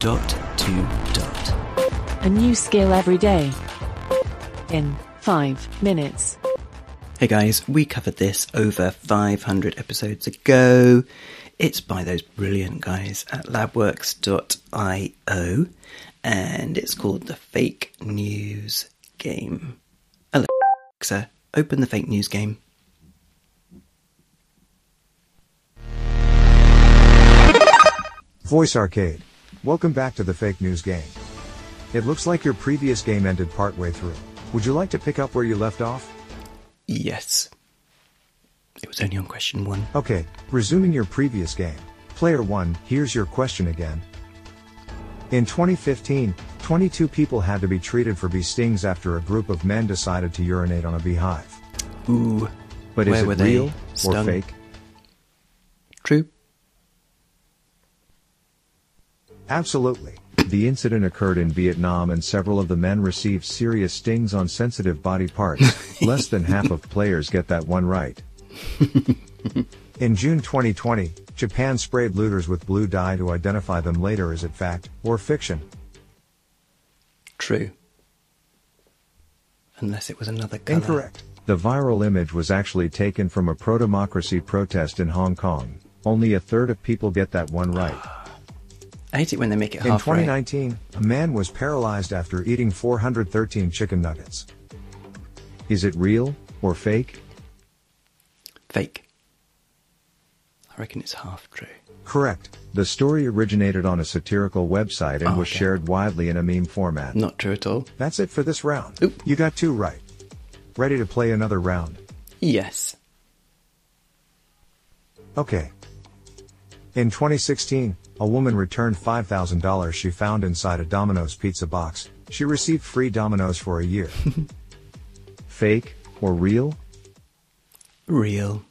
Dot to dot. A new skill every day. In 5 minutes. Hey guys, we covered this over 500 episodes ago. It's by those brilliant guys at labworks.io and it's called the Fake News Game. Alexa, open the Fake News Game. Voice Arcade. Welcome back to the fake news game. It looks like your previous game ended partway through. Would you like to pick up where you left off? Yes. It was only on question one. Okay, resuming your previous game. Player 1, here's your question again. In 2015, 22 people had to be treated for bee stings after a group of men decided to urinate on a beehive. Ooh. But is it real or stung? fake? True. Absolutely. The incident occurred in Vietnam and several of the men received serious stings on sensitive body parts. Less than half of players get that one right. in June 2020, Japan sprayed looters with blue dye to identify them later. Is it fact or fiction? True. Unless it was another colour. Incorrect. The viral image was actually taken from a pro-democracy protest in Hong Kong. Only a third of people get that one right. I hate it when they make it In half right. 2019, a man was paralyzed after eating 413 chicken nuggets. Is it real or fake? Fake. I reckon it's half true. Correct. The story originated on a satirical website and Oh, was okay. shared widely in a meme format. Not true at all. That's it for this round. Oop. You got two right. Ready to play another round? Yes. Okay. In 2016, a woman returned $5,000 she found inside a Domino's pizza box. She received free Domino's for a year. Fake or real? Real.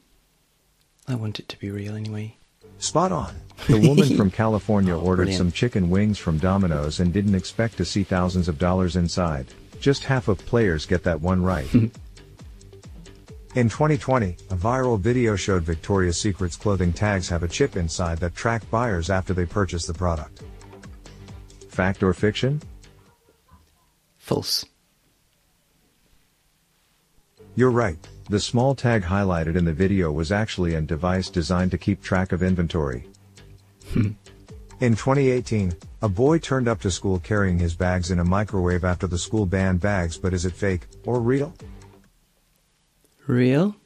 I want it to be real anyway. Spot on. The woman from California Oh, ordered brilliant. some chicken wings from Domino's and didn't expect to see thousands of dollars inside. Just half of players get that one right. In 2020, a viral video showed Victoria's Secret's clothing tags have a chip inside that track buyers after they purchase the product. Fact or fiction? False. You're right. The small tag highlighted in the video was actually a device designed to keep track of inventory. Hmm. in 2018, a boy turned up to school carrying his bags in a microwave after the school banned bags, but is it fake or real? Real?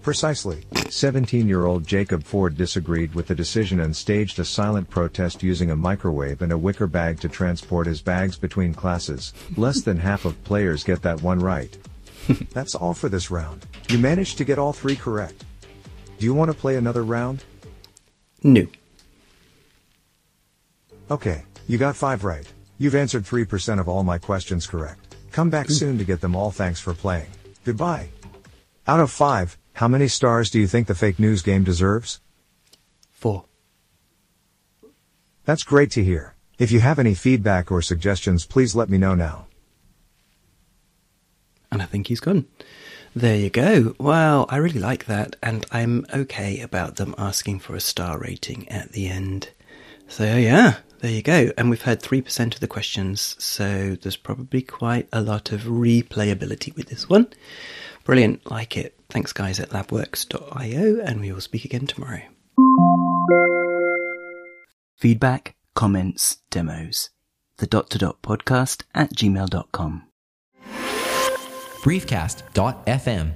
Precisely. 17 year old Jacob Ford disagreed with the decision and staged a silent protest using a microwave and a wicker bag to transport his bags between classes. Less than half of players get that one right. That's all for this round. You managed to get all three correct. Do you want to play another round? No. Okay, you got five right. You've answered 3% of all my questions correct. Come back soon to get them all. Thanks for playing. Goodbye. Out of five, how many stars do you think the fake news game deserves? Four. That's great to hear. If you have any feedback or suggestions, please let me know now. And I think he's gone. There you go. Well, I really like that, and I'm okay about them asking for a star rating at the end. So, yeah, there you go. And we've had 3% of the questions, so there's probably quite a lot of replayability with this one. Brilliant, like it. Thanks, guys, at labworks.io, and we will speak again tomorrow. Feedback, comments, demos. The dot to dot podcast at gmail.com. briefcast.fm